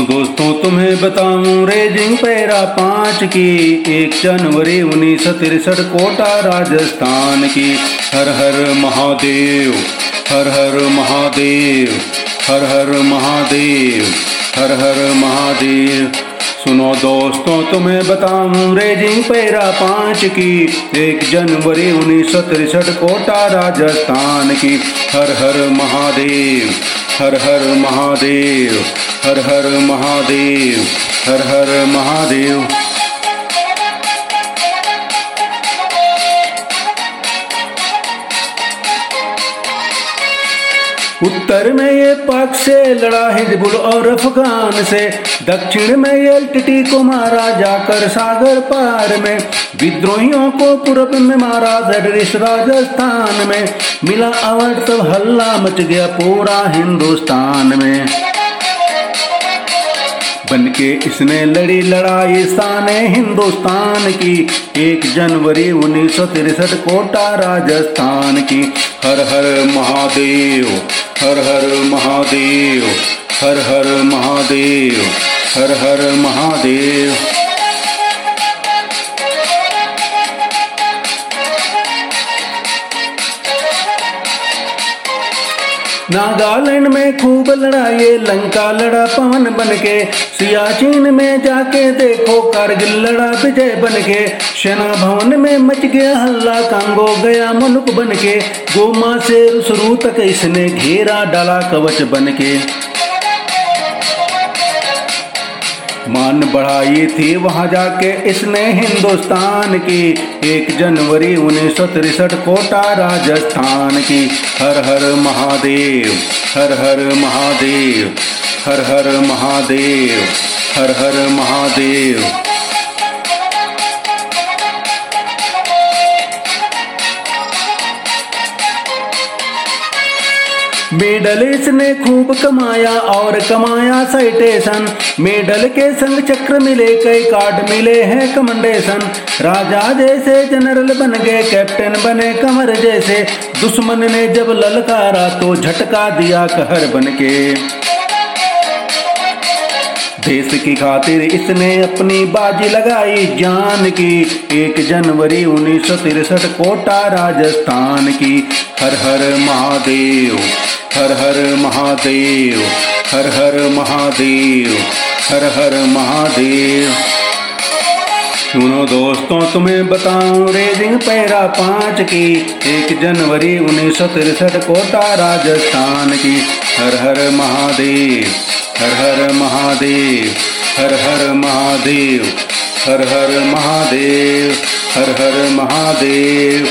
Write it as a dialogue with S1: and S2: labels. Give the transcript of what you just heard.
S1: सुनो दोस्तों तुम्हें बताऊँ रेजिंग पैरा पाँच की। एक जनवरी उन्नीस सौ तिरसठ कोटा राजस्थान की। हर हर महादेव, हर हर महादेव, हर हर महादेव, हर हर महादेव। सुनो दोस्तों तुम्हें बताऊँ रेजिंग पैरा पाँच की। एक जनवरी उन्नीस सौ तिरसठ कोटा राजस्थान की। हर हर महादेव, हर हर महादेव हर हर महादेव, हर हर महादेव। उत्तर में ये पाक से लड़ा हिजबुल और अफगान से, दक्षिण में ये टिटी को मारा जाकर सागर पार में। विद्रोहियों को पूर्व में मारा जडरिस राजस्थान में। मिला अवध तब हल्ला मच गया पूरा हिंदुस्तान में। बन के इसने लड़ी लड़ाई साने हिंदुस्तान की। एक जनवरी उन्नीस सौ तिरसठ कोटा राजस्थान की। हर हर महादेव, हर हर महादेव, हर हर महादेव, हर हर महादेव। नागालैंड में खूब लड़ाई, लंका लड़ा पवन बन के सियाचिन में जाके देखो कारगिल लड़ा विजय बन के सेना भवन में मच गया हल्ला, कांगो गया मुल्क बन के गोमा से रुसरू तक इसने घेरा डाला कवच बन मान बढ़ाई थी वहाँ जाके इसने हिंदुस्तान की। एक जनवरी उन्नीस सौ तिरसठ कोटा राजस्थान की। हर हर महादेव, हर हर महादेव, हर हर महादेव, हर हर महादेव। मेडल इसने खूब कमाया और कमाया साइटेशन मेडल के संग चक्र मिले, कई कार्ड मिले हैं कमेंडेशन राजा जैसे जनरल बन गए कैप्टन बने कमर जैसे. दुश्मन ने जब ललकारा तो झटका दिया कहर बन के. देश की खातिर इसने अपनी बाजी लगाई जान की। एक जनवरी उन्नीस सौ तिरसठ कोटा राजस्थान की। हर हर महादेव, हर हर महादेव, हर हर महादेव, हर हर महादेव। सुनो दोस्तों, तुम्हें बताऊँ रेजिंग पैरा पाँच की। एक जनवरी उन्नीस सौ तिरसठ कोटा राजस्थान की। हर हर महादेव हर हर महादेव हर हर महादेव हर हर महादेव हर हर महादेव